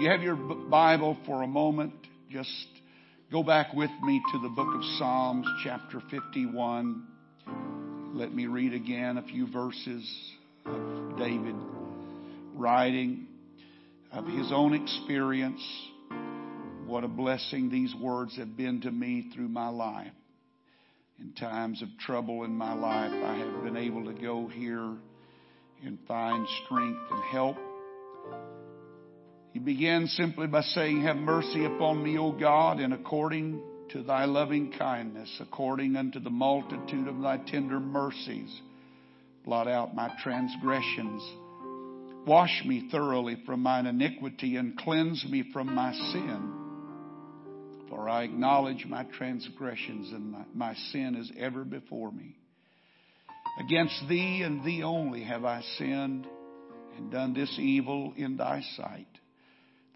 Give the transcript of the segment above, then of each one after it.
You have your Bible for a moment, just go back with me to the book of Psalms, chapter 51. Let me read again a few verses of David writing of his own experience. What a blessing these words have been to me through my life. In times of trouble in my life, I have been able to go here and find strength and help. He began simply by saying, Have mercy upon me, O God, and according to thy loving kindness, according unto the multitude of thy tender mercies, blot out my transgressions. Wash me thoroughly from mine iniquity and cleanse me from my sin. For I acknowledge my transgressions and my, my sin is ever before me. Against thee and thee only have I sinned and done this evil in thy sight,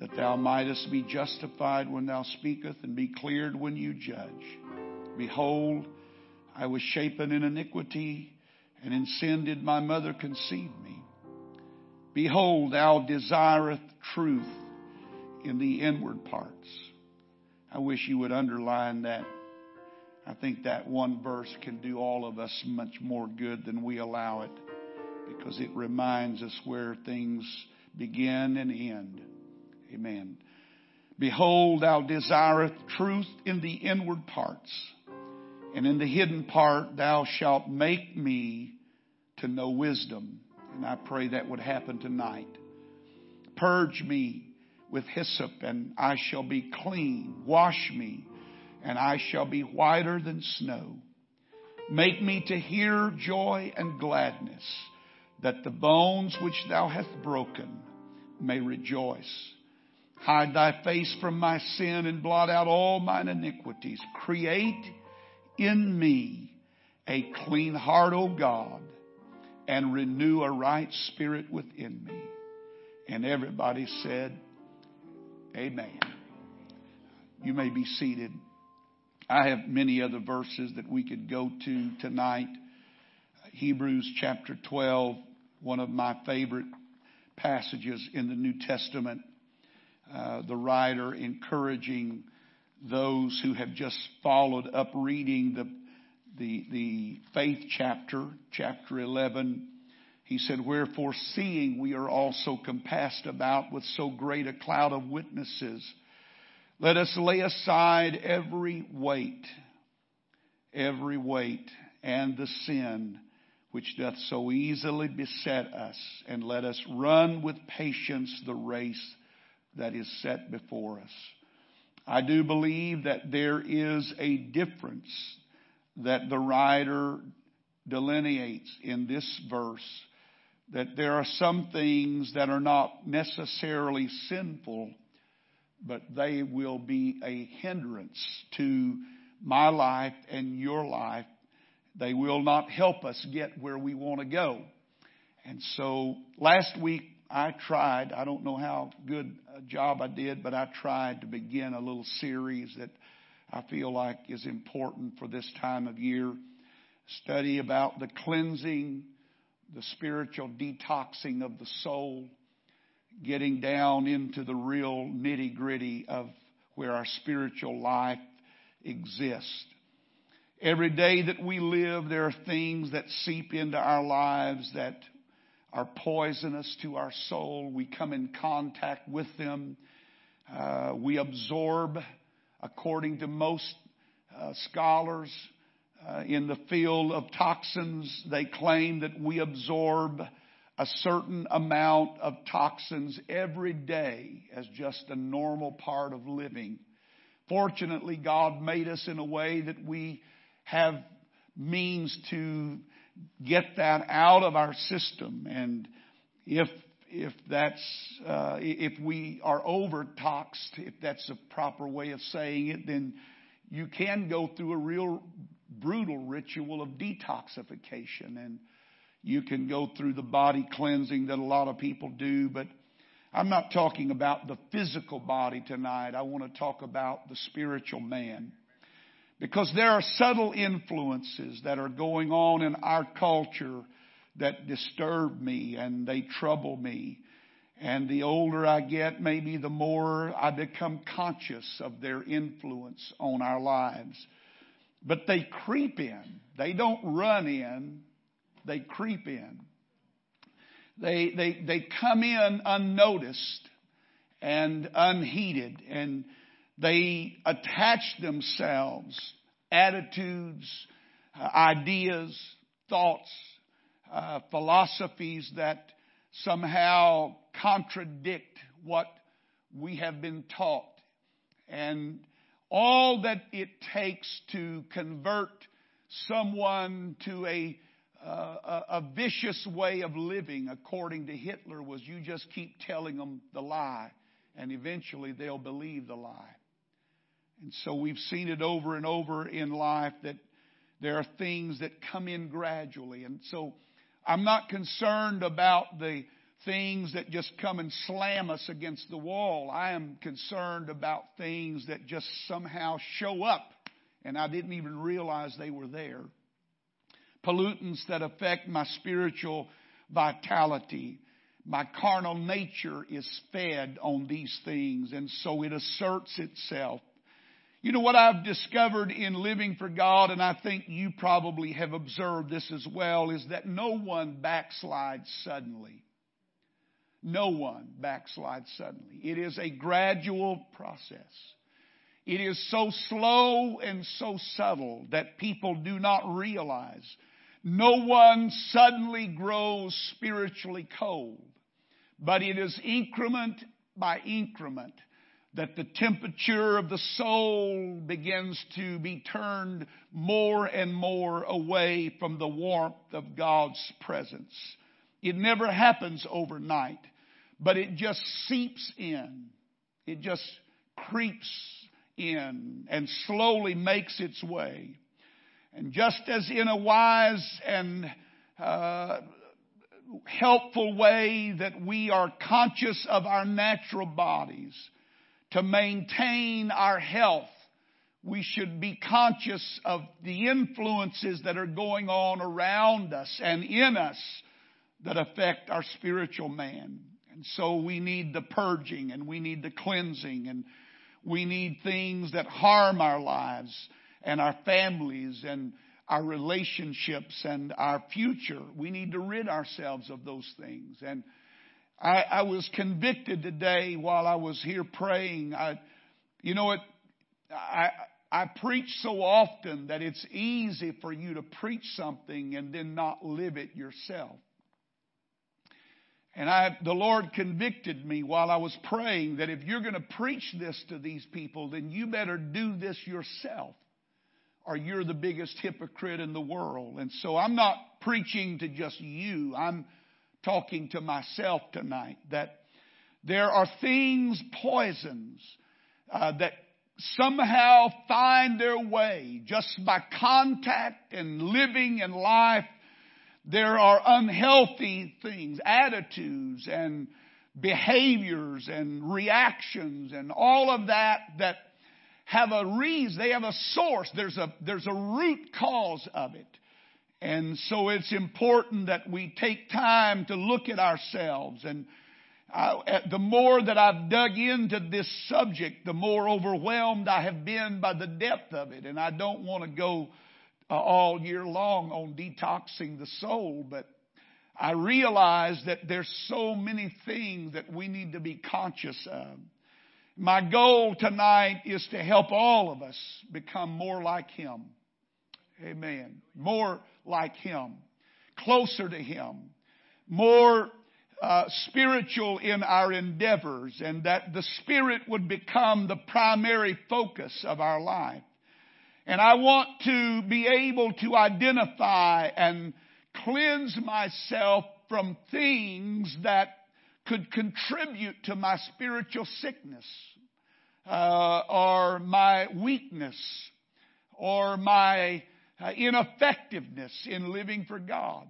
that thou mightest be justified when thou speakest and be cleared when you judge. Behold, I was shapen in iniquity, and in sin did my mother conceive me. Behold, thou desireth truth in the inward parts. I wish you would underline that I think that one verse can do all of us much more good than we allow it because it reminds us where things begin and end. Amen. Behold, thou desireth truth in the inward parts, and in the hidden part thou shalt make me to know wisdom. And I pray that would happen tonight. Purge me with hyssop, and I shall be clean. Wash me and I shall be whiter than snow. Make me to hear joy and gladness, that the bones which thou hast broken may rejoice. Hide thy face from my sin and blot out all mine iniquities. Create in me a clean heart, O God, and renew a right spirit within me. And everybody said, Amen. You may be seated. I have many other verses that we could go to tonight. Hebrews chapter 12, one of my favorite passages in the New Testament. Uh, the writer encouraging those who have just followed up reading the, the, the faith chapter, chapter 11. He said, Wherefore, seeing we are also compassed about with so great a cloud of witnesses, let us lay aside every weight, every weight and the sin which doth so easily beset us, and let us run with patience the race that is set before us. I do believe that there is a difference that the writer delineates in this verse, that there are some things that are not necessarily sinful, but they will be a hindrance to my life and your life. They will not help us get where we want to go. And so last week I tried, I don't know how good a job I did, but I tried to begin a little series that I feel like is important for this time of year. Study about the cleansing, the spiritual detoxing of the soul getting down into the real nitty gritty of where our spiritual life exists. Every day that we live, there are things that seep into our lives that are poisonous to our soul. We come in contact with them. Uh, we absorb, according to most uh, scholars uh, in the field of toxins, they claim that we absorb a certain amount of toxins every day as just a normal part of living. Fortunately, God made us in a way that we have means to get that out of our system. And if if that's uh, if we are overtoxed, if that's a proper way of saying it, then you can go through a real brutal ritual of detoxification and you can go through the body cleansing that a lot of people do, but I'm not talking about the physical body tonight. I want to talk about the spiritual man. Because there are subtle influences that are going on in our culture that disturb me and they trouble me. And the older I get, maybe the more I become conscious of their influence on our lives. But they creep in. They don't run in. They creep in. They, they, they come in unnoticed and unheeded and they attach themselves, attitudes, uh, ideas, thoughts, uh, philosophies that somehow contradict what we have been taught. And all that it takes to convert someone to a, uh, a, a vicious way of living, according to Hitler, was you just keep telling them the lie, and eventually they'll believe the lie. And so we've seen it over and over in life that there are things that come in gradually. And so I'm not concerned about the things that just come and slam us against the wall. I am concerned about things that just somehow show up and I didn't even realize they were there. Pollutants that affect my spiritual vitality. My carnal nature is fed on these things and so it asserts itself. You know what I've discovered in living for God, and I think you probably have observed this as well, is that no one backslides suddenly. No one backslides suddenly. It is a gradual process. It is so slow and so subtle that people do not realize. No one suddenly grows spiritually cold, but it is increment by increment that the temperature of the soul begins to be turned more and more away from the warmth of God's presence. It never happens overnight, but it just seeps in. It just creeps in and slowly makes its way. And just as in a wise and uh, helpful way that we are conscious of our natural bodies, to maintain our health, we should be conscious of the influences that are going on around us and in us that affect our spiritual man. And so we need the purging and we need the cleansing and we need things that harm our lives and our families and our relationships and our future. We need to rid ourselves of those things. And I, I was convicted today while I was here praying. I, you know, it, I, I preach so often that it's easy for you to preach something and then not live it yourself. And I, the Lord convicted me while I was praying that if you're going to preach this to these people, then you better do this yourself or you're the biggest hypocrite in the world. And so I'm not preaching to just you. I'm talking to myself tonight that there are things, poisons, uh, that somehow find their way just by contact and living in life. There are unhealthy things, attitudes and behaviors and reactions and all of that that have a reason, they have a source, there's a, there's a root cause of it. And so it's important that we take time to look at ourselves. And I, the more that I've dug into this subject, the more overwhelmed I have been by the depth of it. And I don't want to go uh, all year long on detoxing the soul, but I realize that there's so many things that we need to be conscious of. My goal tonight is to help all of us become more like Him. Amen. More like Him, closer to Him, more uh, spiritual in our endeavors, and that the Spirit would become the primary focus of our life. And I want to be able to identify and cleanse myself from things that could contribute to my spiritual sickness, uh, or my weakness, or my ineffectiveness in living for God.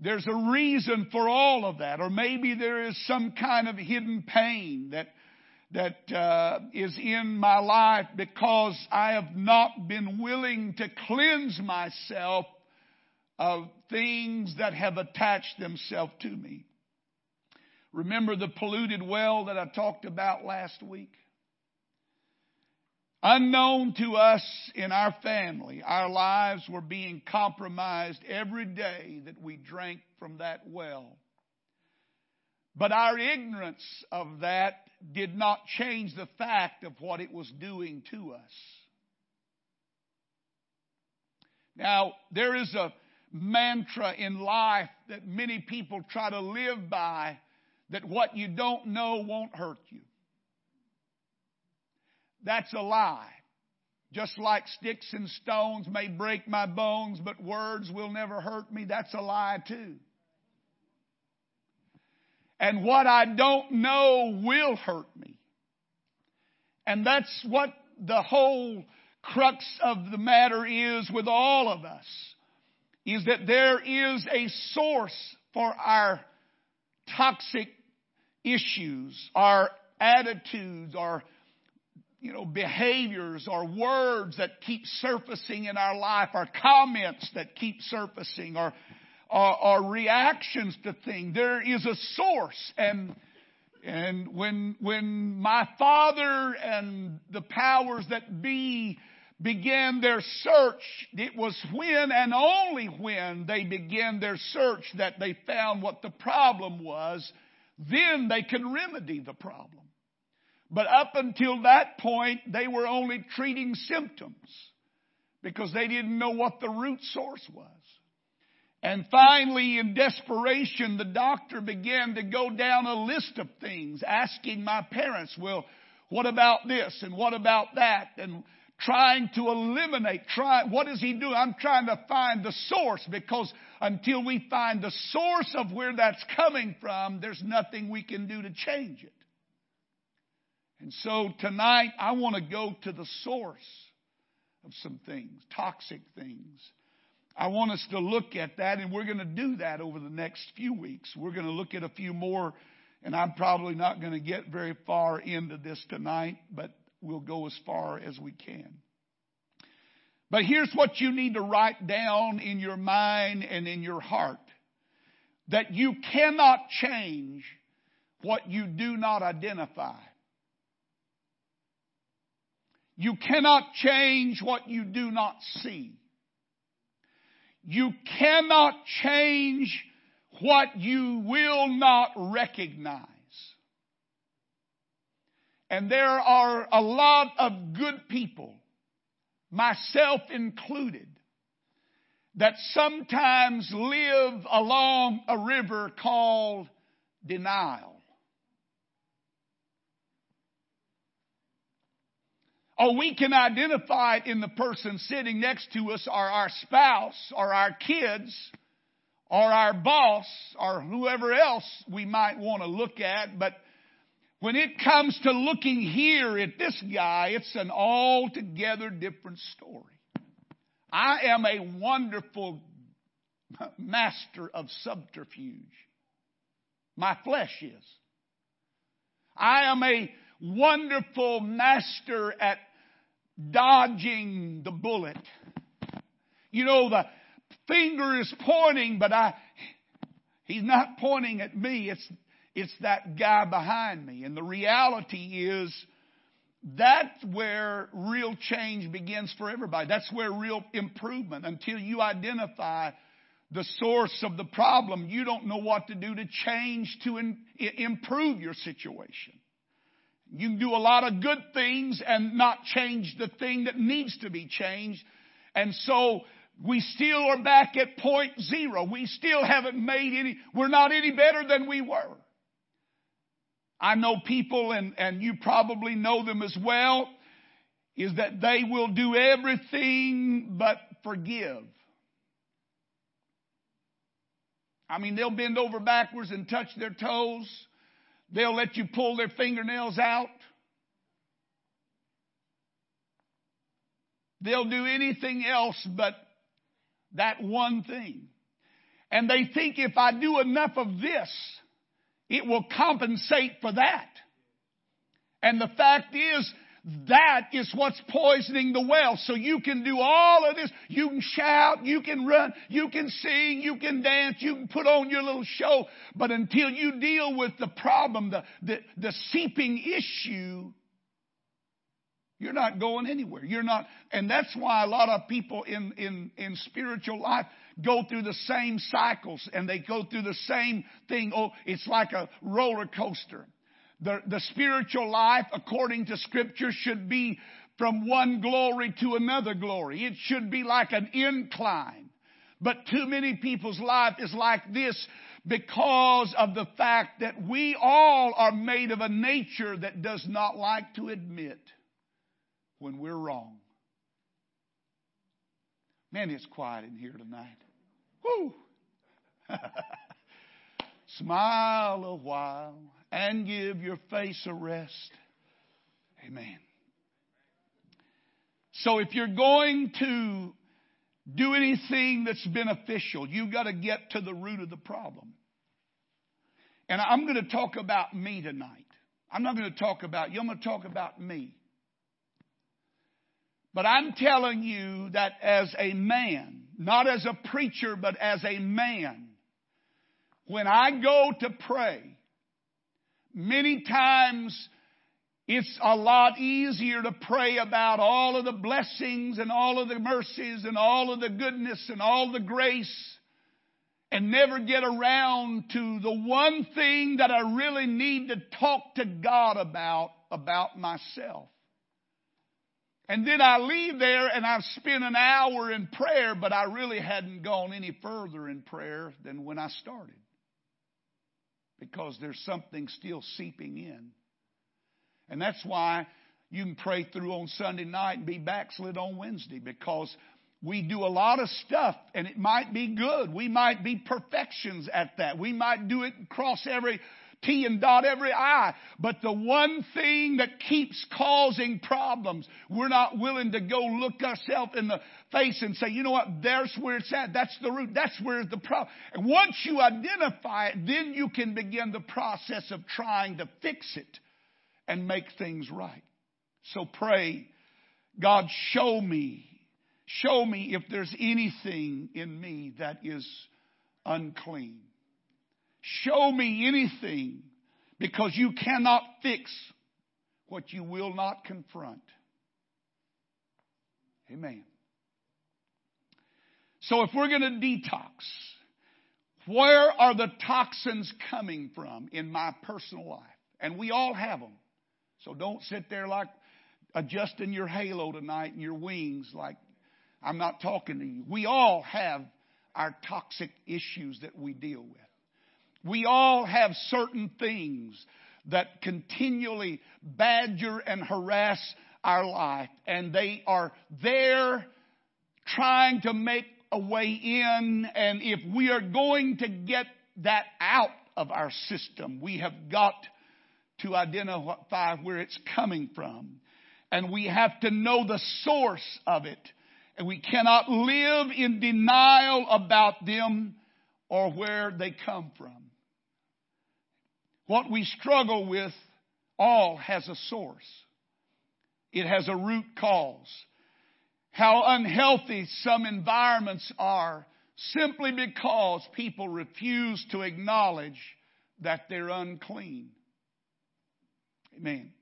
There's a reason for all of that, or maybe there is some kind of hidden pain that that uh, is in my life because I have not been willing to cleanse myself of things that have attached themselves to me. Remember the polluted well that I talked about last week? Unknown to us in our family, our lives were being compromised every day that we drank from that well. But our ignorance of that did not change the fact of what it was doing to us. Now, there is a mantra in life that many people try to live by that what you don't know won't hurt you. That's a lie. Just like sticks and stones may break my bones, but words will never hurt me, that's a lie too. And what I don't know will hurt me. And that's what the whole crux of the matter is with all of us. Is that there is a source for our toxic issues, our attitudes, our you know, behaviors or words that keep surfacing in our life, our comments that keep surfacing, or, or, or reactions to things. There is a source. And, and when, when my father and the powers that be began their search, it was when and only when they began their search that they found what the problem was. Then they can remedy the problem. But up until that point, they were only treating symptoms because they didn't know what the root source was. And finally, in desperation, the doctor began to go down a list of things, asking my parents, well, what about this and what about that? And trying to eliminate, try, what is he doing? I'm trying to find the source because until we find the source of where that's coming from, there's nothing we can do to change it. And so tonight I want to go to the source of some things, toxic things. I want us to look at that, and we're going to do that over the next few weeks. We're going to look at a few more, and I'm probably not going to get very far into this tonight, but we'll go as far as we can. But here's what you need to write down in your mind and in your heart that you cannot change what you do not identify. You cannot change what you do not see. You cannot change what you will not recognize. And there are a lot of good people, myself included, that sometimes live along a river called denial. Oh, we can identify it in the person sitting next to us or our spouse or our kids or our boss or whoever else we might want to look at. But when it comes to looking here at this guy, it's an altogether different story. I am a wonderful master of subterfuge. My flesh is. I am a wonderful master at dodging the bullet. You know, the finger is pointing, but I, he's not pointing at me. It's, it's that guy behind me. And the reality is, that's where real change begins for everybody. That's where real improvement, until you identify the source of the problem, you don't know what to do to change to in, improve your situation. You can do a lot of good things and not change the thing that needs to be changed. And so we still are back at point zero. We still haven't made any, we're not any better than we were. I know people, and, and you probably know them as well, is that they will do everything but forgive. I mean, they'll bend over backwards and touch their toes They'll let you pull their fingernails out. They'll do anything else but that one thing. And they think if I do enough of this, it will compensate for that. And the fact is, Mm-hmm. That is what's poisoning the well. So you can do all of this. You can shout, you can run, you can sing, you can dance, you can put on your little show. But until you deal with the problem, the, the, the seeping issue, you're not going anywhere. You're not, and that's why a lot of people in, in, in spiritual life go through the same cycles and they go through the same thing. Oh, it's like a roller coaster. The, the spiritual life, according to scripture, should be from one glory to another glory. It should be like an incline. But too many people's life is like this because of the fact that we all are made of a nature that does not like to admit when we're wrong. Man, it's quiet in here tonight. Woo! Smile a while and give your face a rest. Amen. So if you're going to do anything that's beneficial, you've got to get to the root of the problem. And I'm going to talk about me tonight. I'm not going to talk about you. I'm going to talk about me. But I'm telling you that as a man, not as a preacher, but as a man, when I go to pray, many times it's a lot easier to pray about all of the blessings and all of the mercies and all of the goodness and all the grace and never get around to the one thing that I really need to talk to God about, about myself. And then I leave there and I've spent an hour in prayer, but I really hadn't gone any further in prayer than when I started because there's something still seeping in. And that's why you can pray through on Sunday night and be backslid on Wednesday because we do a lot of stuff and it might be good. We might be perfections at that. We might do it cross every T and dot every I. But the one thing that keeps causing problems, we're not willing to go look ourselves in the face and say, you know what, there's where it's at. That's the root. That's where the problem. And once you identify it, then you can begin the process of trying to fix it and make things right. So pray, God, show me, show me if there's anything in me that is unclean. Show me anything because you cannot fix what you will not confront. Amen. So if we're going to detox, where are the toxins coming from in my personal life? And we all have them. So don't sit there like adjusting your halo tonight and your wings like I'm not talking to you. We all have our toxic issues that we deal with. We all have certain things that continually badger and harass our life, and they are there trying to make a way in. And if we are going to get that out of our system, we have got to identify where it's coming from. And we have to know the source of it. And we cannot live in denial about them or where they come from. What we struggle with all has a source. It has a root cause. How unhealthy some environments are simply because people refuse to acknowledge that they're unclean. Amen.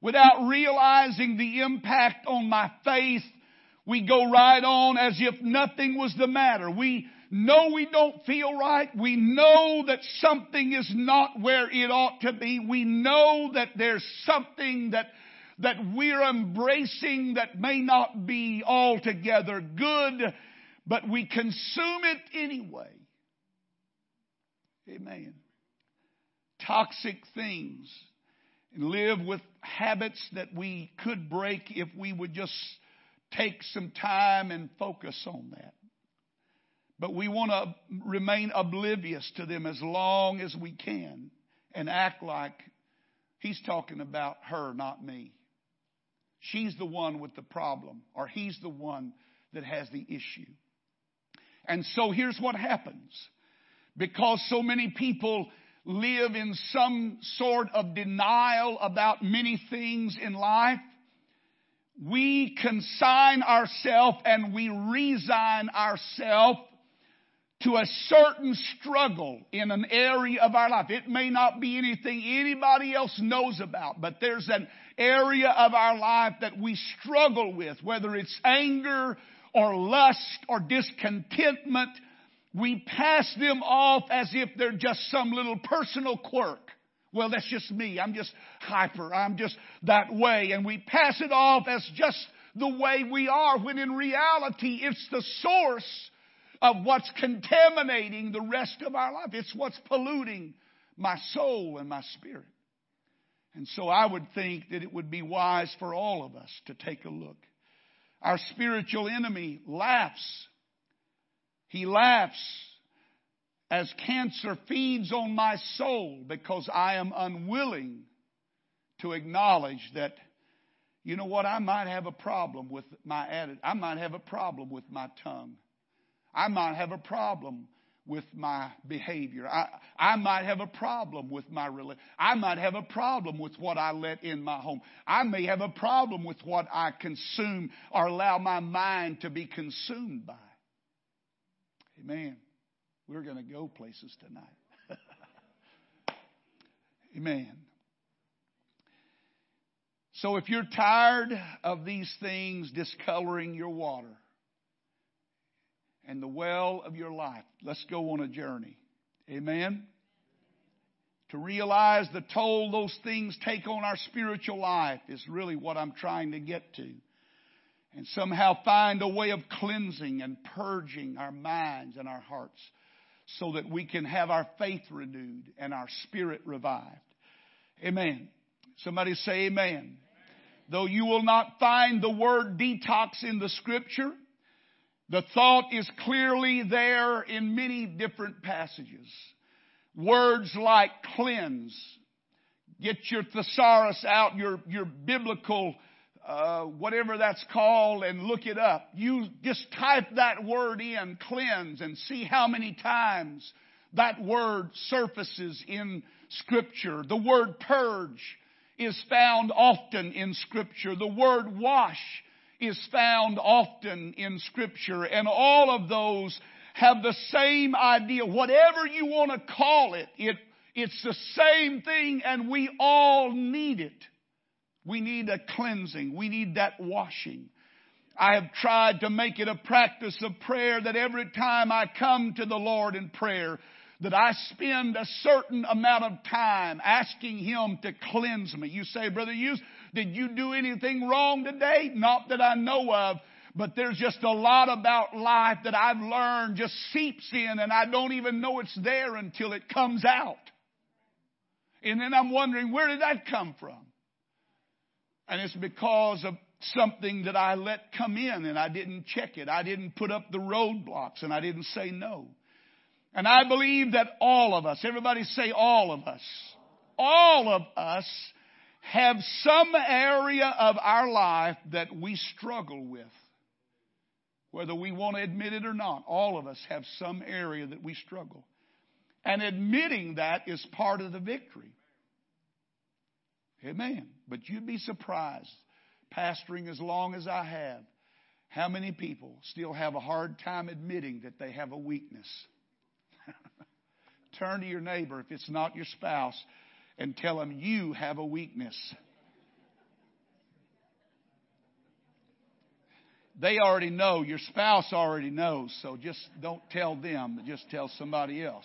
Without realizing the impact on my faith, we go right on as if nothing was the matter. We know we don't feel right. We know that something is not where it ought to be. We know that there's something that that we're embracing that may not be altogether good, but we consume it anyway. Amen. Toxic things. And live with habits that we could break if we would just take some time and focus on that. But we want to remain oblivious to them as long as we can and act like he's talking about her, not me. She's the one with the problem, or he's the one that has the issue. And so here's what happens. Because so many people live in some sort of denial about many things in life, we consign ourselves and we resign ourselves to a certain struggle in an area of our life. It may not be anything anybody else knows about, but there's an area of our life that we struggle with, whether it's anger or lust or discontentment. We pass them off as if they're just some little personal quirk. Well, that's just me. I'm just hyper. I'm just that way. And we pass it off as just the way we are when in reality it's the source of what's contaminating the rest of our life. It's what's polluting my soul and my spirit. And so I would think that it would be wise for all of us to take a look. Our spiritual enemy laughs. He laughs as cancer feeds on my soul because I am unwilling to acknowledge that, you know what, I might have a problem with my attitude. I might have a problem with my tongue. I might have a problem with my behavior. I, I might have a problem with my religion. I might have a problem with what I let in my home. I may have a problem with what I consume or allow my mind to be consumed by. Amen. We're going to go places tonight. Amen. So if you're tired of these things discoloring your water and the well of your life, let's go on a journey. Amen. To realize the toll those things take on our spiritual life is really what I'm trying to get to. And somehow find a way of cleansing and purging our minds and our hearts so that we can have our faith renewed and our spirit revived. Amen. Somebody say amen. amen. Though you will not find the word detox in the scripture, the thought is clearly there in many different passages. Words like cleanse, get your thesaurus out, your, your biblical uh, whatever that's called and look it up. You just type that word in, cleanse, and see how many times that word surfaces in Scripture. The word purge is found often in Scripture. The word wash is found often in Scripture. And all of those have the same idea. Whatever you want to call it, it it's the same thing and we all need it. We need a cleansing. We need that washing. I have tried to make it a practice of prayer that every time I come to the Lord in prayer, that I spend a certain amount of time asking Him to cleanse me. You say, Brother Hughes, did you do anything wrong today? Not that I know of, but there's just a lot about life that I've learned just seeps in and I don't even know it's there until it comes out. And then I'm wondering, where did that come from? And it's because of something that I let come in and I didn't check it. I didn't put up the roadblocks and I didn't say no. And I believe that all of us, everybody say all of us, all of us have some area of our life that we struggle with. Whether we want to admit it or not, all of us have some area that we struggle. And admitting that is part of the victory. Amen. But you'd be surprised, pastoring as long as I have, how many people still have a hard time admitting that they have a weakness. Turn to your neighbor, if it's not your spouse, and tell them you have a weakness. They already know, your spouse already knows, so just don't tell them, just tell somebody else.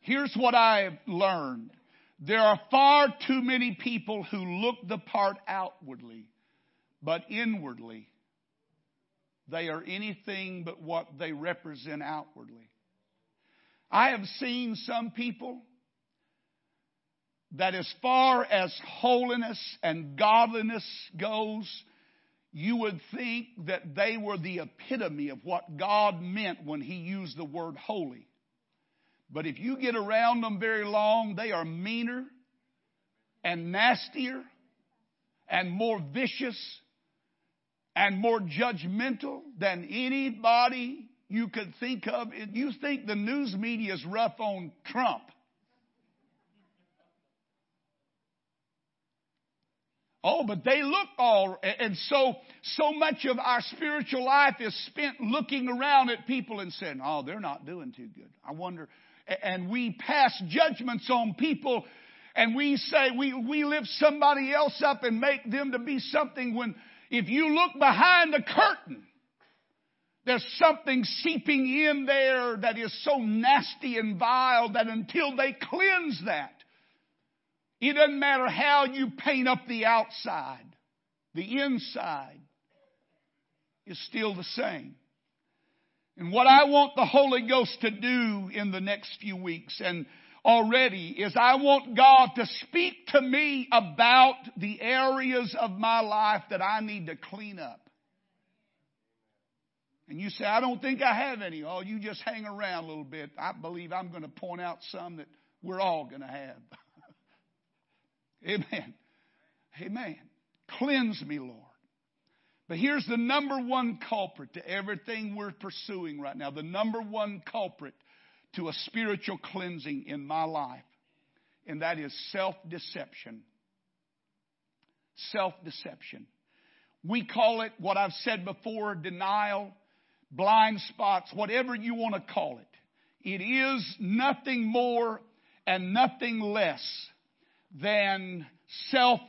Here's what I've learned there are far too many people who look the part outwardly, but inwardly, they are anything but what they represent outwardly. I have seen some people that as far as holiness and godliness goes, you would think that they were the epitome of what God meant when He used the word holy. But if you get around them very long, they are meaner and nastier and more vicious and more judgmental than anybody you could think of. You think the news media is rough on Trump. Oh, but they look all, and so, so much of our spiritual life is spent looking around at people and saying, oh, they're not doing too good. I wonder, and we pass judgments on people and we say, we, we lift somebody else up and make them to be something when if you look behind the curtain, there's something seeping in there that is so nasty and vile that until they cleanse that, it doesn't matter how you paint up the outside, the inside is still the same. And what I want the Holy Ghost to do in the next few weeks and already is I want God to speak to me about the areas of my life that I need to clean up. And you say, I don't think I have any. Oh, you just hang around a little bit. I believe I'm going to point out some that we're all going to have. Amen. Amen. Cleanse me, Lord. But here's the number one culprit to everything we're pursuing right now. The number one culprit to a spiritual cleansing in my life. And that is self deception. Self deception. We call it what I've said before denial, blind spots, whatever you want to call it. It is nothing more and nothing less than self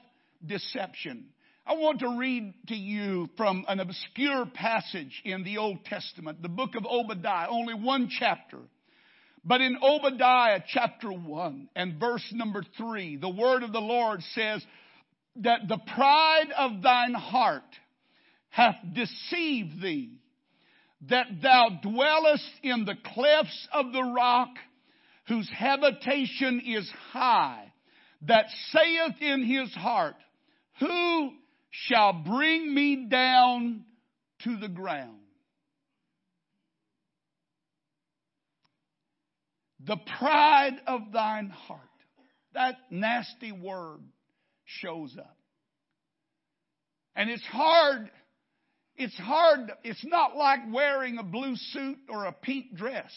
deception. I want to read to you from an obscure passage in the Old Testament, the book of Obadiah, only one chapter. But in Obadiah chapter 1 and verse number 3, the word of the Lord says that the pride of thine heart hath deceived thee, that thou dwellest in the clefts of the rock, whose habitation is high that saith in his heart, Who shall bring me down to the ground? The pride of thine heart. That nasty word shows up. And it's hard. It's hard. It's not like wearing a blue suit or a pink dress.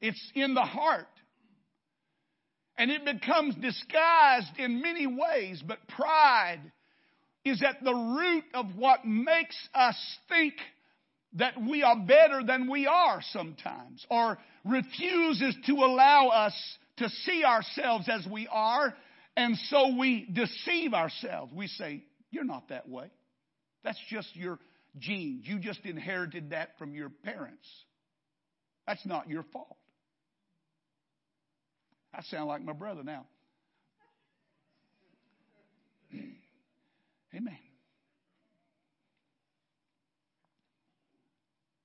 It's in the heart. And it becomes disguised in many ways, but pride is at the root of what makes us think that we are better than we are sometimes, or refuses to allow us to see ourselves as we are, and so we deceive ourselves. We say, You're not that way. That's just your genes. You just inherited that from your parents. That's not your fault. I sound like my brother now. Amen.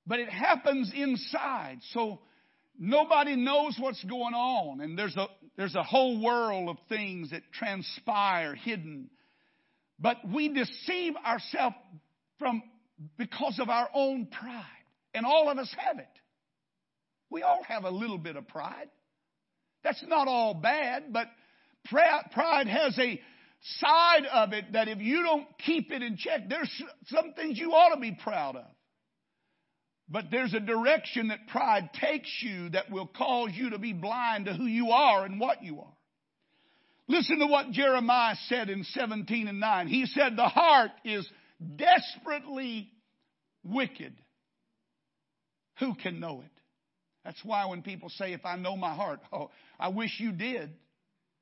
But it happens inside, so nobody knows what's going on, and there's a there's a whole world of things that transpire hidden. But we deceive ourselves from because of our own pride, and all of us have it. We all have a little bit of pride. That's not all bad, but pride has a side of it that if you don't keep it in check, there's some things you ought to be proud of. But there's a direction that pride takes you that will cause you to be blind to who you are and what you are. Listen to what Jeremiah said in 17 and 9. He said, The heart is desperately wicked. Who can know it? That's why when people say, if I know my heart, oh, I wish you did.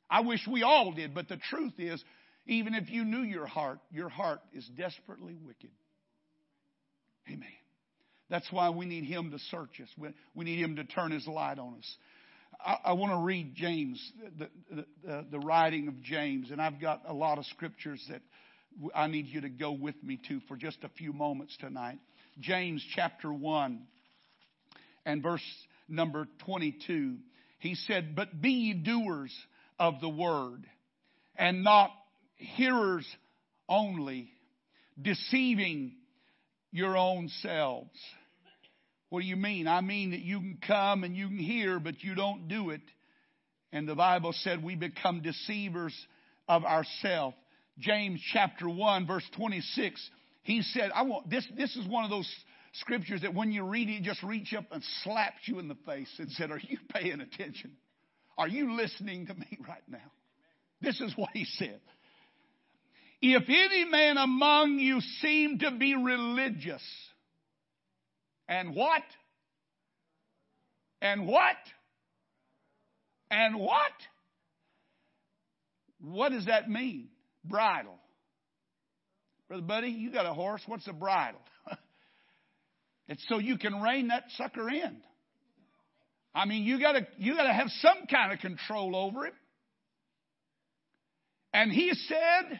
I wish we all did. But the truth is, even if you knew your heart, your heart is desperately wicked. Amen. That's why we need Him to search us. We need Him to turn His light on us. I, I want to read James, the, the, the writing of James, and I've got a lot of scriptures that I need you to go with me to for just a few moments tonight. James chapter 1 and verse number 22. He said, But be ye doers of the word, and not hearers only, deceiving your own selves. What do you mean? I mean that you can come and you can hear, but you don't do it. And the Bible said we become deceivers of ourselves. James chapter 1 verse 26, he said, I want, this, this is one of those scriptures that when you read it, just reach up and slaps you in the face and said, Are you paying attention? Are you listening to me right now? This is what he said. if any man among you seem to be religious, and what? And what? And what? What does that mean? Bridle. Brother Buddy, you got a horse. What's a bridle? it's so you can rein that sucker in. I mean, you gotta, you gotta have some kind of control over him. And he said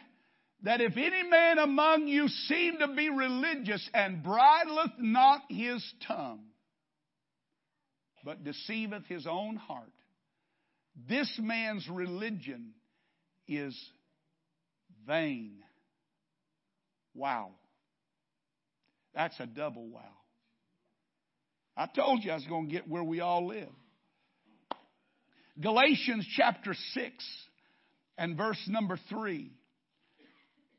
that if any man among you seem to be religious and bridleth not his tongue, but deceiveth his own heart, this man's religion is vain. Wow. That's a double wow. I told you I was going to get where we all live. Galatians chapter 6 and verse number 3.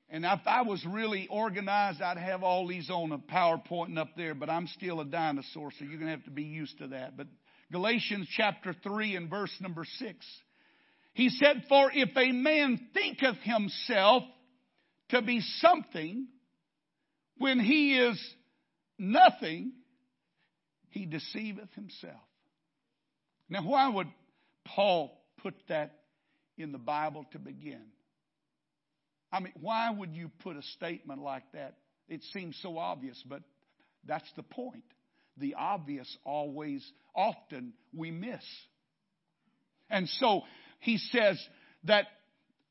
And if I was really organized, I'd have all these on a PowerPoint and up there, but I'm still a dinosaur, so you're going to have to be used to that. But Galatians chapter 3 and verse number 6. He said, For if a man thinketh himself to be something when he is nothing, he deceiveth himself. Now, why would Paul put that in the Bible to begin? I mean, why would you put a statement like that? It seems so obvious, but that's the point. The obvious always, often we miss. And so he says that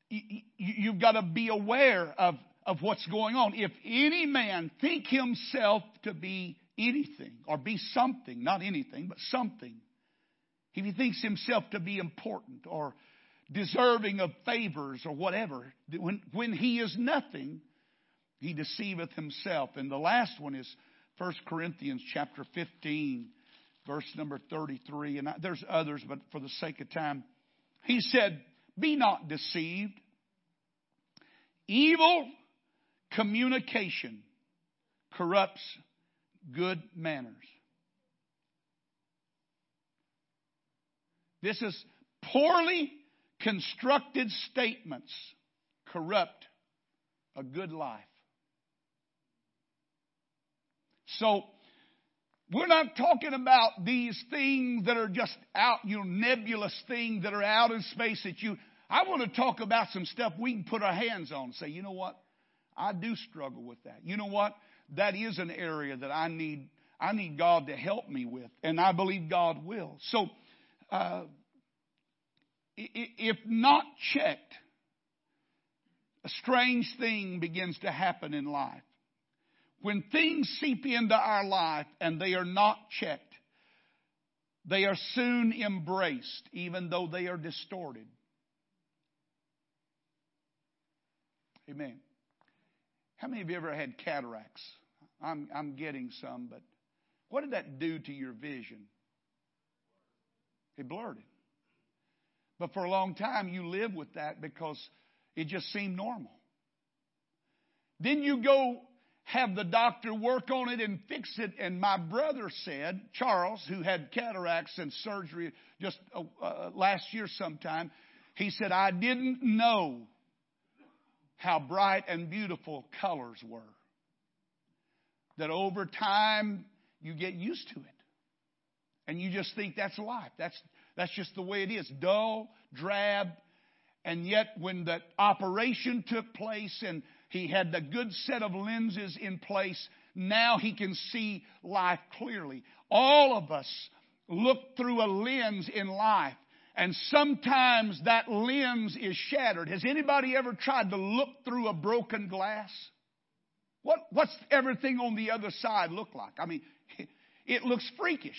you've got to be aware of, of what's going on. If any man think himself to be anything or be something, not anything, but something, if he thinks himself to be important or deserving of favors or whatever, when, when he is nothing, he deceiveth himself. And the last one is 1 Corinthians chapter 15, verse number 33. And there's others, but for the sake of time, he said, Be not deceived. Evil communication corrupts good manners. This is poorly constructed statements corrupt a good life. So, we're not talking about these things that are just out, you know, nebulous things that are out in space that you. I want to talk about some stuff we can put our hands on and say, you know what? I do struggle with that. You know what? That is an area that I need. I need God to help me with, and I believe God will. So, uh, if not checked, a strange thing begins to happen in life. When things seep into our life and they are not checked, they are soon embraced, even though they are distorted. Amen. How many of you ever had cataracts? I'm, I'm getting some, but what did that do to your vision? It blurred it. But for a long time, you lived with that because it just seemed normal. Then you go have the doctor work on it and fix it. And my brother said, Charles, who had cataracts and surgery just uh, uh, last year sometime, he said, I didn't know how bright and beautiful colors were. That over time, you get used to it. And you just think that's life. That's, that's just the way it is. Dull, drab. And yet, when the operation took place and he had the good set of lenses in place. Now he can see life clearly. All of us look through a lens in life. And sometimes that lens is shattered. Has anybody ever tried to look through a broken glass? What, what's everything on the other side look like? I mean, it looks freakish.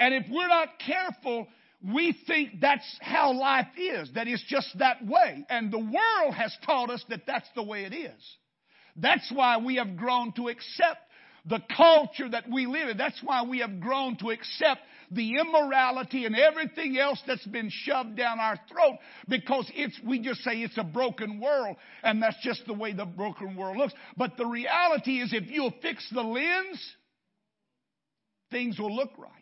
And if we're not careful, we think that's how life is, that it's just that way. And the world has taught us that that's the way it is. That's why we have grown to accept the culture that we live in. That's why we have grown to accept the immorality and everything else that's been shoved down our throat because it's, we just say it's a broken world and that's just the way the broken world looks. But the reality is if you'll fix the lens, things will look right.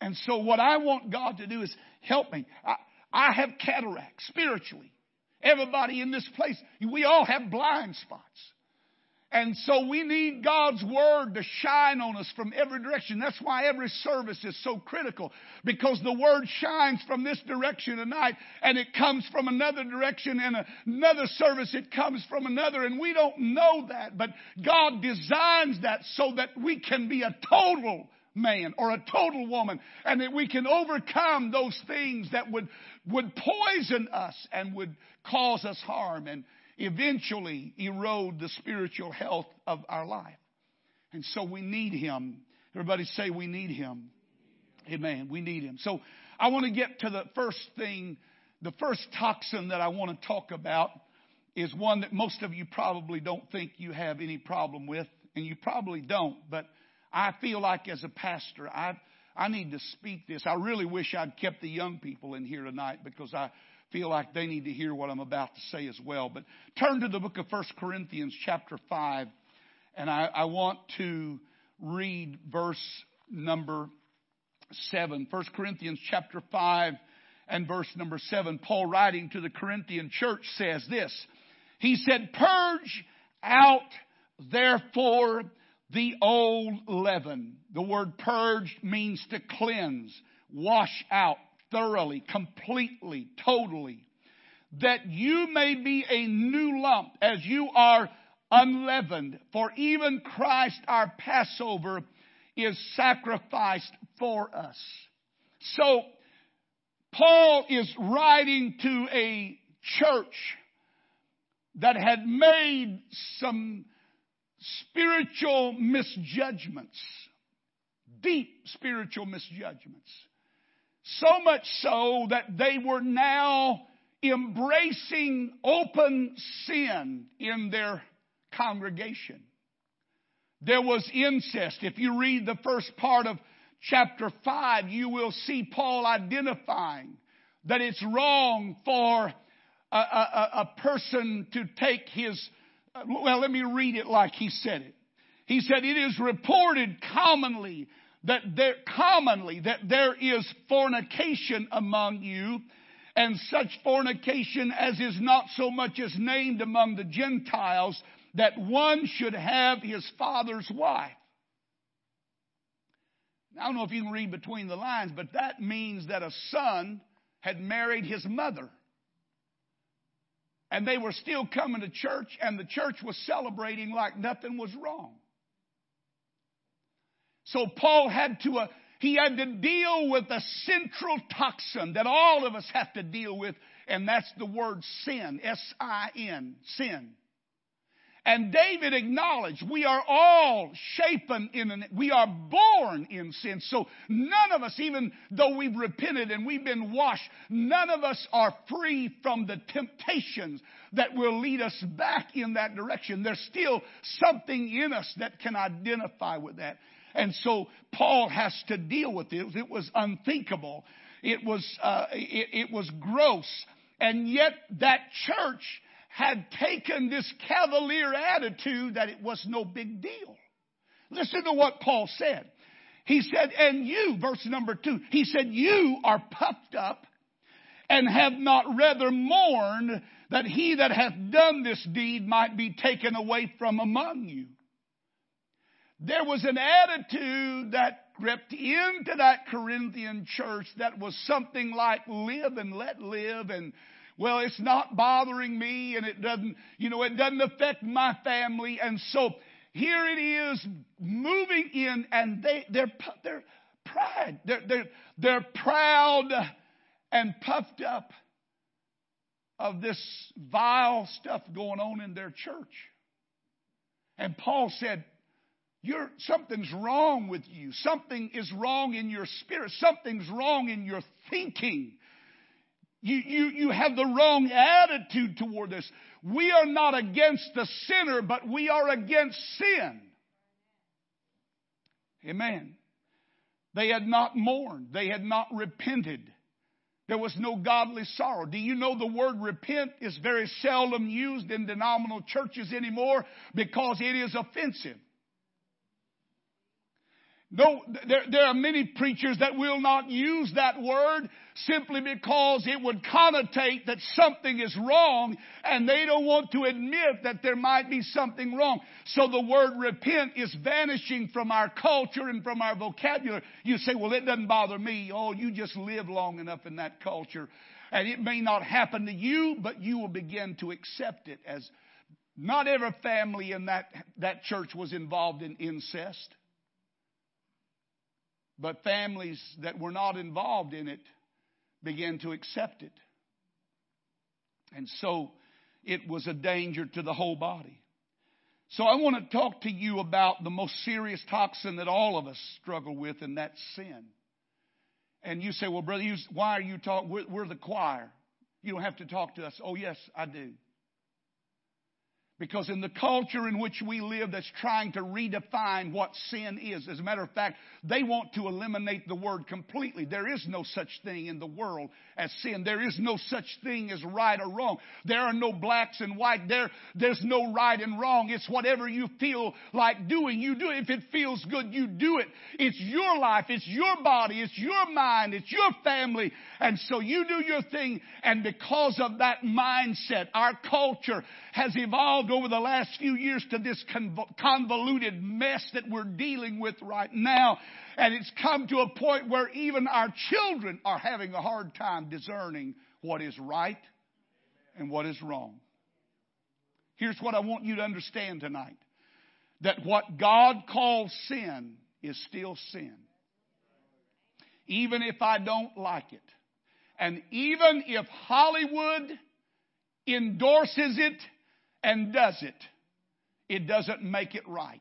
And so what I want God to do is help me. I, I have cataracts spiritually. Everybody in this place, we all have blind spots. And so we need God's Word to shine on us from every direction. That's why every service is so critical because the Word shines from this direction tonight and it comes from another direction and another service it comes from another and we don't know that, but God designs that so that we can be a total man or a total woman and that we can overcome those things that would, would poison us and would cause us harm and eventually erode the spiritual health of our life. And so we need Him. Everybody say we need Him. Amen. We need Him. So I want to get to the first thing, the first toxin that I want to talk about is one that most of you probably don't think you have any problem with, and you probably don't, but I feel like as a pastor, I, I need to speak this. I really wish I'd kept the young people in here tonight because I feel like they need to hear what I'm about to say as well. But turn to the book of 1 Corinthians chapter 5, and I, I want to read verse number 7. 1 Corinthians chapter 5 and verse number 7. Paul writing to the Corinthian church says this. He said, Purge out therefore the old leaven. The word purged means to cleanse, wash out thoroughly, completely, totally, that you may be a new lump as you are unleavened. For even Christ our Passover is sacrificed for us. So, Paul is writing to a church that had made some spiritual misjudgments, deep spiritual misjudgments. So much so that they were now embracing open sin in their congregation. There was incest. If you read the first part of chapter 5, you will see Paul identifying that it's wrong for a, a, a person to take his, well, let me read it like he said it. He said, It is reported commonly that there commonly that there is fornication among you and such fornication as is not so much as named among the Gentiles that one should have his father's wife. I don't know if you can read between the lines, but that means that a son had married his mother. And they were still coming to church, and the church was celebrating like nothing was wrong. So Paul had to, uh, he had to deal with the central toxin that all of us have to deal with, and that's the word sin. S-I-N, sin. And David acknowledged we are all shapen in an, we are born in sin. So none of us, even though we've repented and we've been washed, none of us are free from the temptations that will lead us back in that direction. There's still something in us that can identify with that. And so Paul has to deal with it. It was unthinkable. It was, uh, it, it was gross. And yet that church had taken this cavalier attitude that it was no big deal. Listen to what Paul said. He said, and you, verse number two, he said, you are puffed up and have not rather mourned that he that hath done this deed might be taken away from among you there was an attitude that crept into that Corinthian church that was something like live and let live and well, it's not bothering me and it doesn't, you know, it doesn't affect my family. And so here it is moving in and they, they're, they're pride. They're, they're, they're proud and puffed up of this vile stuff going on in their church. And Paul said, you're, something's wrong with you. Something is wrong in your spirit. Something's wrong in your thinking. You, you, you have the wrong attitude toward this. We are not against the sinner, but we are against sin. Amen. They had not mourned. They had not repented. There was no godly sorrow. Do you know the word repent is very seldom used in denominational churches anymore because it is offensive. No, there, there are many preachers that will not use that word simply because it would connotate that something is wrong and they don't want to admit that there might be something wrong. So the word repent is vanishing from our culture and from our vocabulary. You say, well, it doesn't bother me. Oh, you just live long enough in that culture. And it may not happen to you, but you will begin to accept it as not every family in that, that church was involved in incest. But families that were not involved in it began to accept it. And so it was a danger to the whole body. So I want to talk to you about the most serious toxin that all of us struggle with, and that's sin. And you say, well, brother, why are you talking? We're, we're the choir. You don't have to talk to us. Oh, yes, I do. Because in the culture in which we live that's trying to redefine what sin is, as a matter of fact, they want to eliminate the word completely. There is no such thing in the world as sin. There is no such thing as right or wrong. There are no blacks and white. There, there's no right and wrong. It's whatever you feel like doing. You do it. If it feels good, you do it. It's your life. It's your body. It's your mind. It's your family. And so you do your thing. And because of that mindset, our culture has evolved evolved over the last few years to this convoluted mess that we're dealing with right now. And it's come to a point where even our children are having a hard time discerning what is right and what is wrong. Here's what I want you to understand tonight. That what God calls sin is still sin. Even if I don't like it. And even if Hollywood endorses it and does it, it doesn't make it right.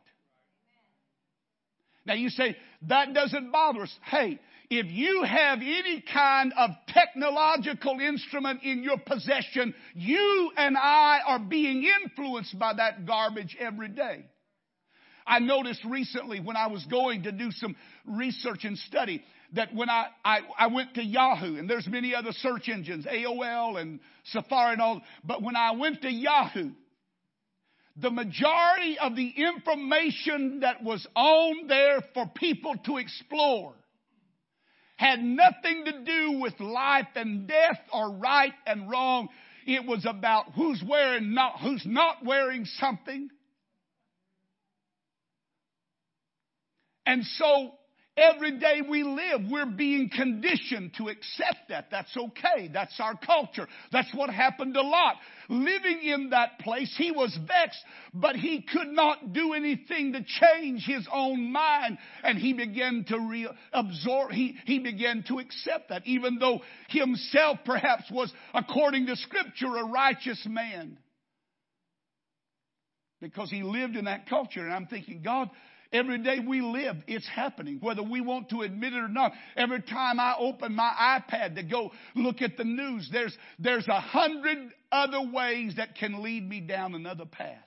Now you say, that doesn't bother us. Hey, if you have any kind of technological instrument in your possession, you and I are being influenced by that garbage every day. I noticed recently when I was going to do some research and study that when I, I, I went to Yahoo, and there's many other search engines, AOL and Safari and all, but when I went to Yahoo, the majority of the information that was on there for people to explore had nothing to do with life and death or right and wrong. It was about who's wearing not, who's not wearing something. And so Every day we live, we're being conditioned to accept that. That's okay. That's our culture. That's what happened to Lot. Living in that place, he was vexed, but he could not do anything to change his own mind. And he began to re- absorb, he, he began to accept that, even though himself perhaps was, according to scripture, a righteous man. Because he lived in that culture. And I'm thinking, God, Every day we live, it's happening, whether we want to admit it or not. Every time I open my iPad to go look at the news, there's, there's a hundred other ways that can lead me down another path.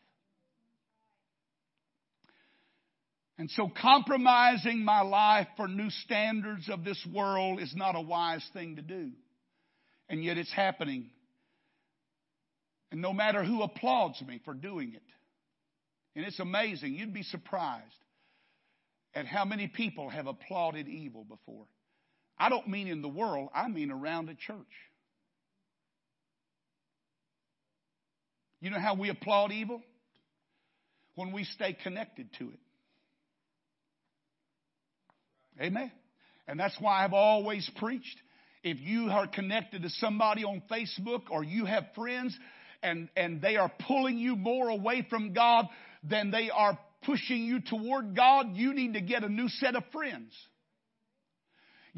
And so compromising my life for new standards of this world is not a wise thing to do. And yet it's happening. And no matter who applauds me for doing it. And it's amazing. You'd be surprised at how many people have applauded evil before. I don't mean in the world, I mean around a church. You know how we applaud evil? When we stay connected to it. Amen. And that's why I've always preached. If you are connected to somebody on Facebook or you have friends and, and they are pulling you more away from God than they are pushing you toward God, you need to get a new set of friends.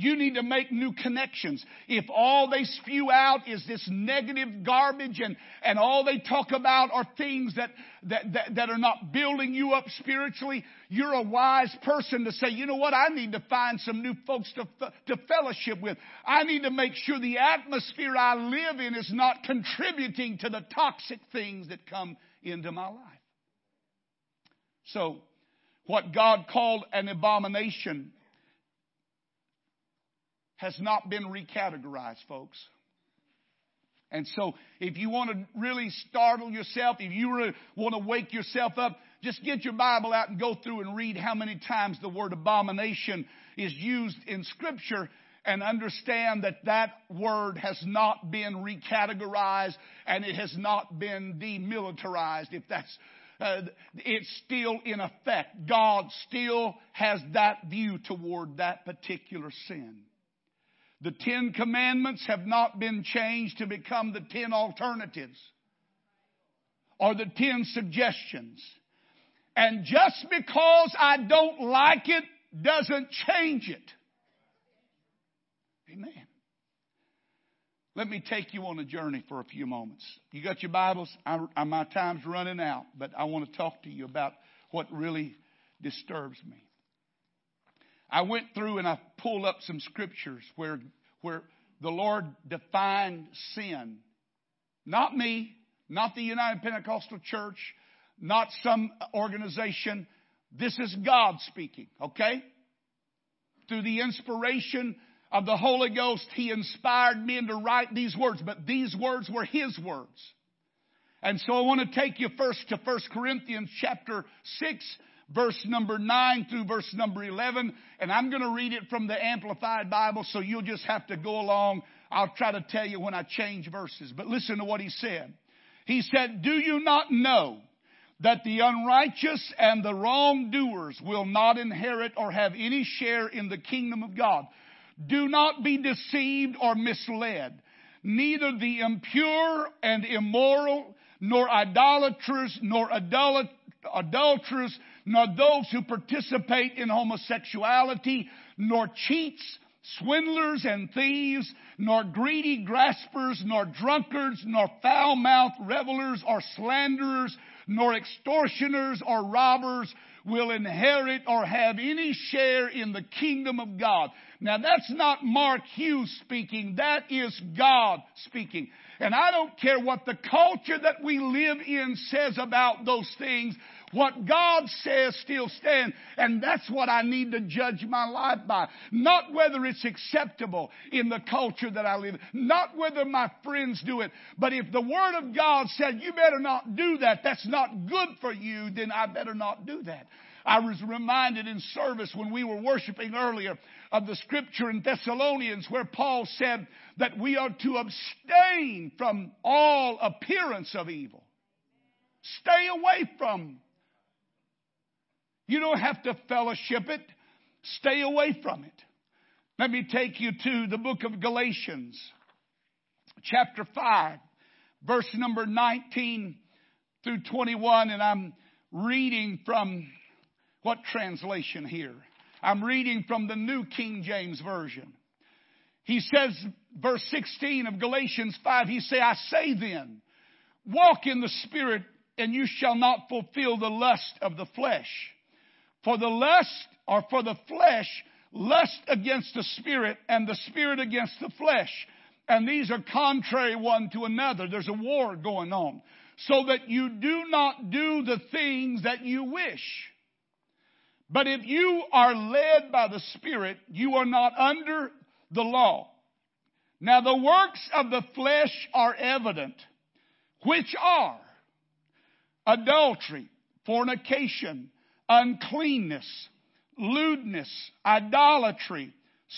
You need to make new connections. If all they spew out is this negative garbage and, and all they talk about are things that, that, that, that, are not building you up spiritually, you're a wise person to say, you know what, I need to find some new folks to, to fellowship with. I need to make sure the atmosphere I live in is not contributing to the toxic things that come into my life. So, what God called an abomination has not been recategorized, folks. And so, if you want to really startle yourself, if you really want to wake yourself up, just get your Bible out and go through and read how many times the word abomination is used in Scripture and understand that that word has not been recategorized and it has not been demilitarized, if that's uh, it's still in effect. God still has that view toward that particular sin. The Ten Commandments have not been changed to become the Ten Alternatives or the Ten Suggestions. And just because I don't like it doesn't change it. Amen. Let me take you on a journey for a few moments. You got your Bibles? I, I, my time's running out, but I want to talk to you about what really disturbs me. I went through and I pulled up some scriptures where, where the Lord defined sin. Not me, not the United Pentecostal Church, not some organization. This is God speaking, okay? Through the inspiration of the Holy Ghost, He inspired men to write these words, but these words were His words. And so I want to take you first to 1 Corinthians chapter 6, verse number 9 through verse number 11. And I'm going to read it from the Amplified Bible, so you'll just have to go along. I'll try to tell you when I change verses. But listen to what he said. He said, Do you not know that the unrighteous and the wrongdoers will not inherit or have any share in the kingdom of God? Do not be deceived or misled. Neither the impure and immoral, nor idolaters, nor adulterers, nor those who participate in homosexuality, nor cheats, swindlers and thieves, nor greedy graspers, nor drunkards, nor foul-mouthed revelers, or slanderers, nor extortioners or robbers will inherit or have any share in the kingdom of God. Now that's not Mark Hughes speaking, that is God speaking. And I don't care what the culture that we live in says about those things. What God says still stands. And that's what I need to judge my life by. Not whether it's acceptable in the culture that I live in. Not whether my friends do it. But if the Word of God said, you better not do that, that's not good for you, then I better not do that. I was reminded in service when we were worshiping earlier of the scripture in Thessalonians where Paul said that we are to abstain from all appearance of evil. Stay away from. You don't have to fellowship it. Stay away from it. Let me take you to the book of Galatians, chapter 5, verse number 19 through 21, and I'm reading from what translation here? I'm reading from the New King James Version. He says, verse 16 of Galatians 5, he say, I say then, walk in the Spirit and you shall not fulfill the lust of the flesh. For the lust, or for the flesh, lust against the Spirit and the Spirit against the flesh. And these are contrary one to another. There's a war going on. So that you do not do the things that you wish. But if you are led by the Spirit, you are not under the law. Now the works of the flesh are evident, which are adultery, fornication, uncleanness, lewdness, idolatry,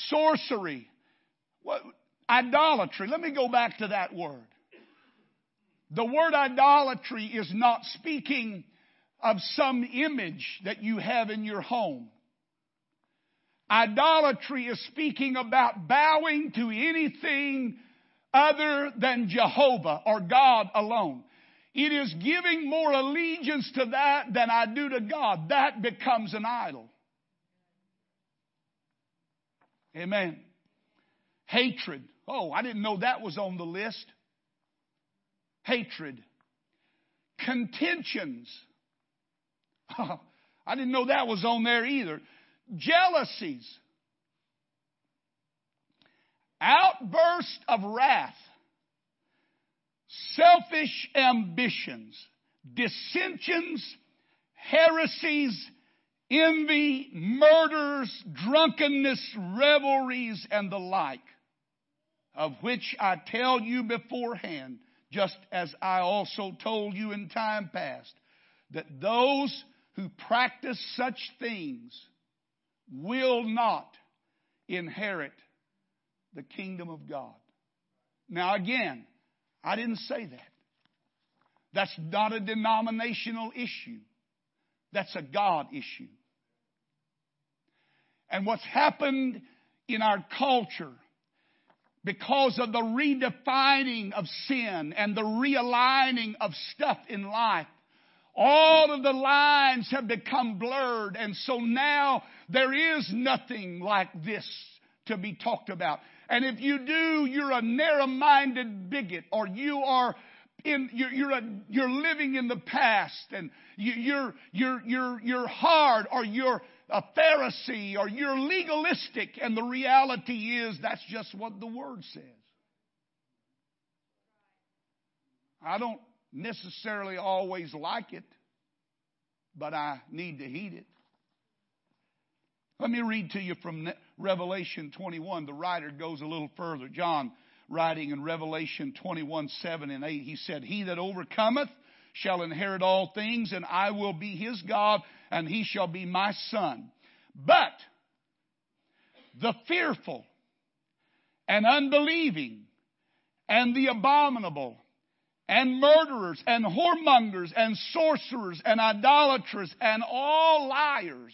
sorcery. What, idolatry. Let me go back to that word. The word idolatry is not speaking of some image that you have in your home. Idolatry is speaking about bowing to anything other than Jehovah or God alone. It is giving more allegiance to that than I do to God. That becomes an idol. Amen. Hatred. Oh, I didn't know that was on the list. Hatred. Contentions. I didn't know that was on there either. Jealousies. Outburst of wrath. Selfish ambitions. Dissensions. Heresies. Envy. Murders. Drunkenness. Revelries. And the like. Of which I tell you beforehand, just as I also told you in time past, that those who practice such things will not inherit the kingdom of God. Now, again, I didn't say that. That's not a denominational issue. That's a God issue. And what's happened in our culture because of the redefining of sin and the realigning of stuff in life, all of the lines have become blurred. And so now there is nothing like this to be talked about. And if you do, you're a narrow-minded bigot or you are in, you're, you're, a, you're living in the past and you, you're, you're, you're, you're hard or you're a Pharisee or you're legalistic. And the reality is that's just what the Word says. I don't necessarily always like it, but I need to heed it. Let me read to you from Revelation 21. The writer goes a little further. John, writing in Revelation 21 7 and 8, he said, He that overcometh shall inherit all things, and I will be his God, and he shall be my son. But the fearful and unbelieving and the abominable and murderers and whoremongers and sorcerers and idolaters and all liars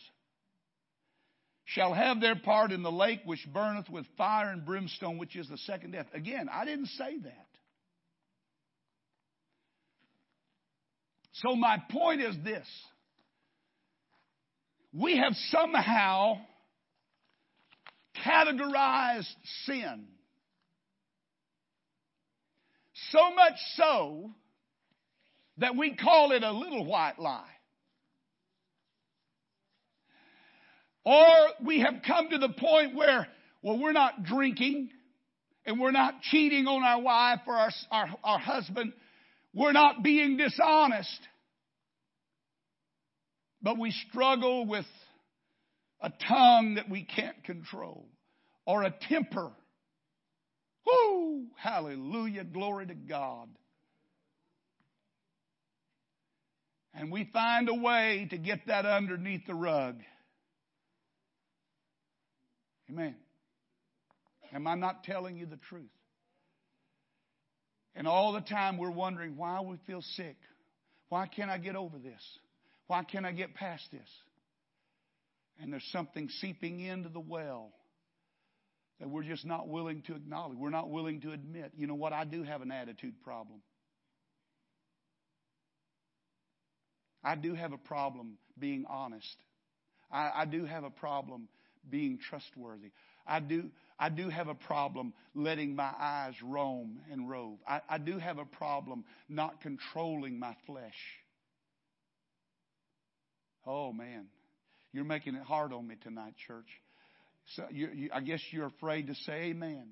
shall have their part in the lake which burneth with fire and brimstone, which is the second death. Again, I didn't say that. So my point is this. We have somehow categorized sin. So much so that we call it a little white lie. Or we have come to the point where, well, we're not drinking and we're not cheating on our wife or our, our, our husband. We're not being dishonest. But we struggle with a tongue that we can't control or a temper. Whoo! Hallelujah. Glory to God. And we find a way to get that underneath the rug. Amen. Am I not telling you the truth? And all the time we're wondering why we feel sick. Why can't I get over this? Why can't I get past this? And there's something seeping into the well that we're just not willing to acknowledge. We're not willing to admit. You know what? I do have an attitude problem. I do have a problem being honest. I, I do have a problem being trustworthy. I do, I do have a problem letting my eyes roam and rove. I, I do have a problem not controlling my flesh. Oh, man. You're making it hard on me tonight, church. So you, you, I guess you're afraid to say amen.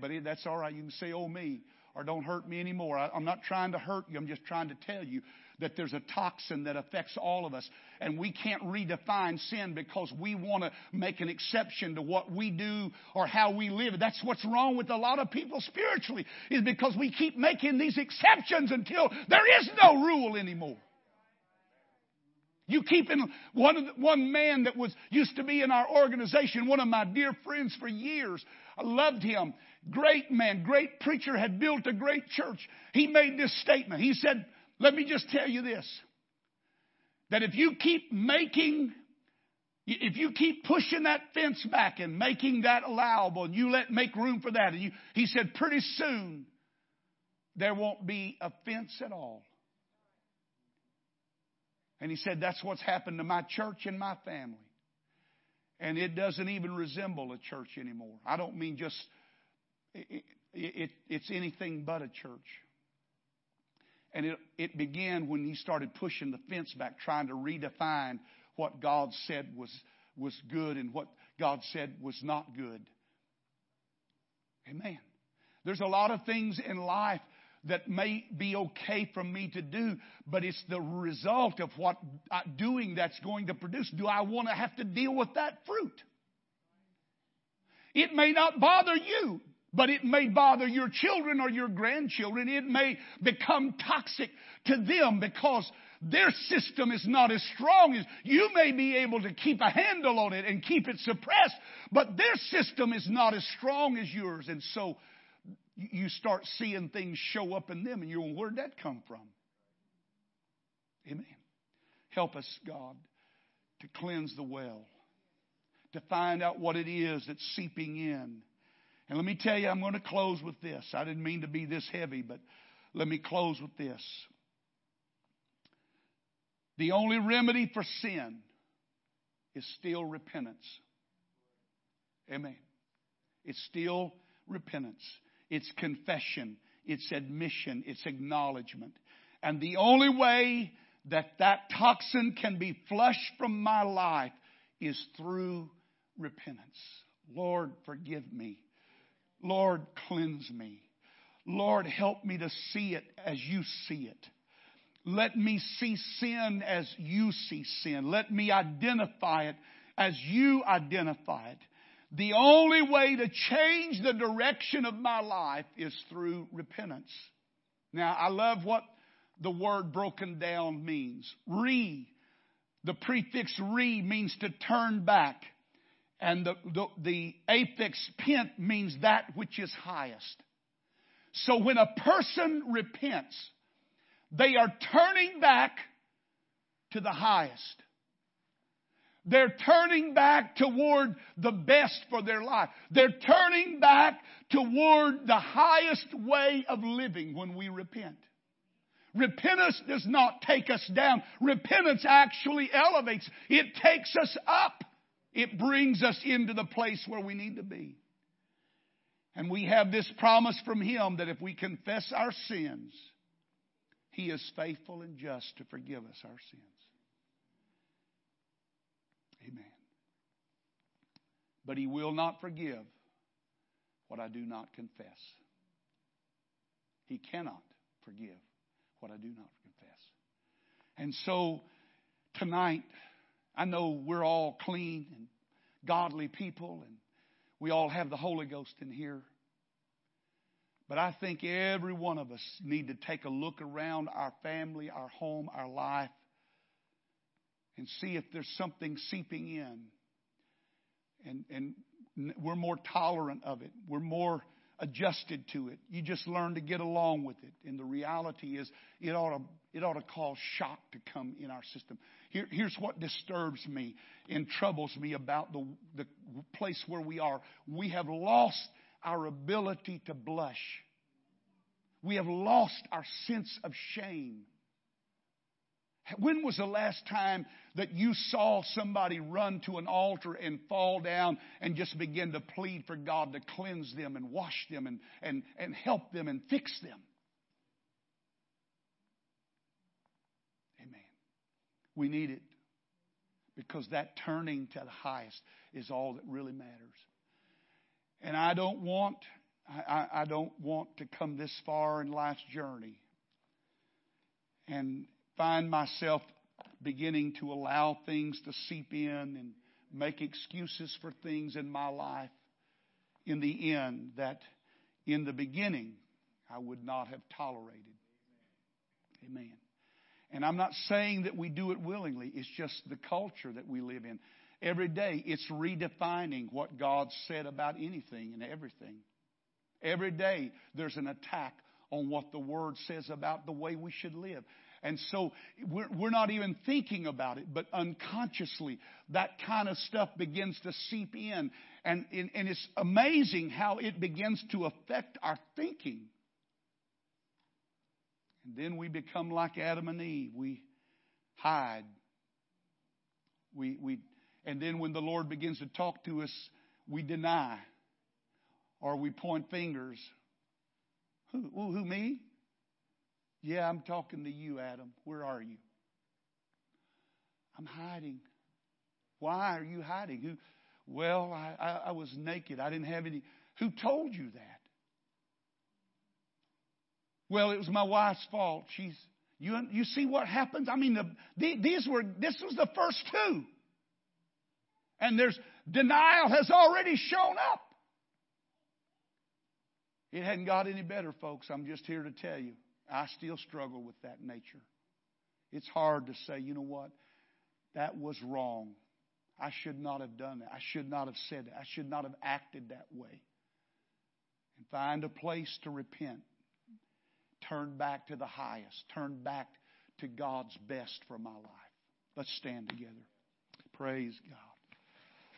But it, that's all right. You can say, oh, me, or don't hurt me anymore. I, I'm not trying to hurt you. I'm just trying to tell you that there's a toxin that affects all of us. And we can't redefine sin because we want to make an exception to what we do or how we live. That's what's wrong with a lot of people spiritually, is because we keep making these exceptions until there is no rule anymore. You keep in one one man that was used to be in our organization, one of my dear friends for years. I loved him. Great man, great preacher, had built a great church. He made this statement. He said, let me just tell you this that if you keep making, if you keep pushing that fence back and making that allowable and you let make room for that, and you, he said, pretty soon there won't be a fence at all. And he said, that's what's happened to my church and my family. And it doesn't even resemble a church anymore. I don't mean just, it, it, it's anything but a church. And it, it began when he started pushing the fence back, trying to redefine what God said was, was good and what God said was not good. Amen. There's a lot of things in life that may be okay for me to do, but it's the result of what I, doing that's going to produce. Do I want to have to deal with that fruit? It may not bother you, But it may bother your children or your grandchildren. It may become toxic to them because their system is not as strong as you may be able to keep a handle on it and keep it suppressed, but their system is not as strong as yours. And so you start seeing things show up in them and you're, going, where'd that come from? Amen. Help us, God, to cleanse the well, to find out what it is that's seeping in. And let me tell you, I'm going to close with this. I didn't mean to be this heavy, but let me close with this. The only remedy for sin is still repentance. Amen. It's still repentance. It's confession. It's admission. It's acknowledgement. And the only way that that toxin can be flushed from my life is through repentance. Lord, forgive me. Lord, cleanse me. Lord, help me to see it as you see it. Let me see sin as you see sin. Let me identify it as you identify it. The only way to change the direction of my life is through repentance. Now, I love what the word broken down means. Re, the prefix re means to turn back. And the, the, the affix pent means that which is highest. So when a person repents, they are turning back to the highest. They're turning back toward the best for their life. They're turning back toward the highest way of living when we repent. Repentance does not take us down. Repentance actually elevates. It takes us up. It brings us into the place where we need to be. And we have this promise from Him that if we confess our sins, He is faithful and just to forgive us our sins. Amen. But He will not forgive what I do not confess. He cannot forgive what I do not confess. And so tonight, I know we're all clean and godly people and we all have the Holy Ghost in here. But I think every one of us need to take a look around our family, our home, our life, and see if there's something seeping in. And, and we're more tolerant of it. We're more adjusted to it. You just learn to get along with it. And the reality is, it ought to, it ought to cause shock to come in our system. Here, here's what disturbs me and troubles me about the, the place where we are. We have lost our ability to blush. We have lost our sense of shame. When was the last time that you saw somebody run to an altar and fall down and just begin to plead for God to cleanse them and wash them and, and, and help them and fix them? Amen. We need it because that turning to the highest is all that really matters. And I don't want, I, I don't want to come this far in life's journey and find myself beginning to allow things to seep in and make excuses for things in my life in the end that in the beginning I would not have tolerated. Amen. And I'm not saying that we do it willingly, it's just the culture that we live in. Every day it's redefining what God said about anything and everything. Every day there's an attack on what the Word says about the way we should live. And so we're, we're not even thinking about it, but unconsciously that kind of stuff begins to seep in. And, and, and it's amazing how it begins to affect our thinking. And then we become like Adam and Eve. We hide. We, we, and then when the Lord begins to talk to us, we deny or we point fingers. Who, who, me? Yeah, I'm talking to you, Adam. Where are you? I'm hiding. Why are you hiding? Who? Well, I, I, I was naked. I didn't have any. Who told you that? Well, it was my wife's fault. She's you. You see what happens? I mean, the, these were. This was the first two, and there's denial has already shown up. It hadn't got any better, folks. I'm just here to tell you. I still struggle with that nature. It's hard to say, you know what? That was wrong. I should not have done that. I should not have said that. I should not have acted that way. And find a place to repent. Turn back to the highest. Turn back to God's best for my life. Let's stand together. Praise God.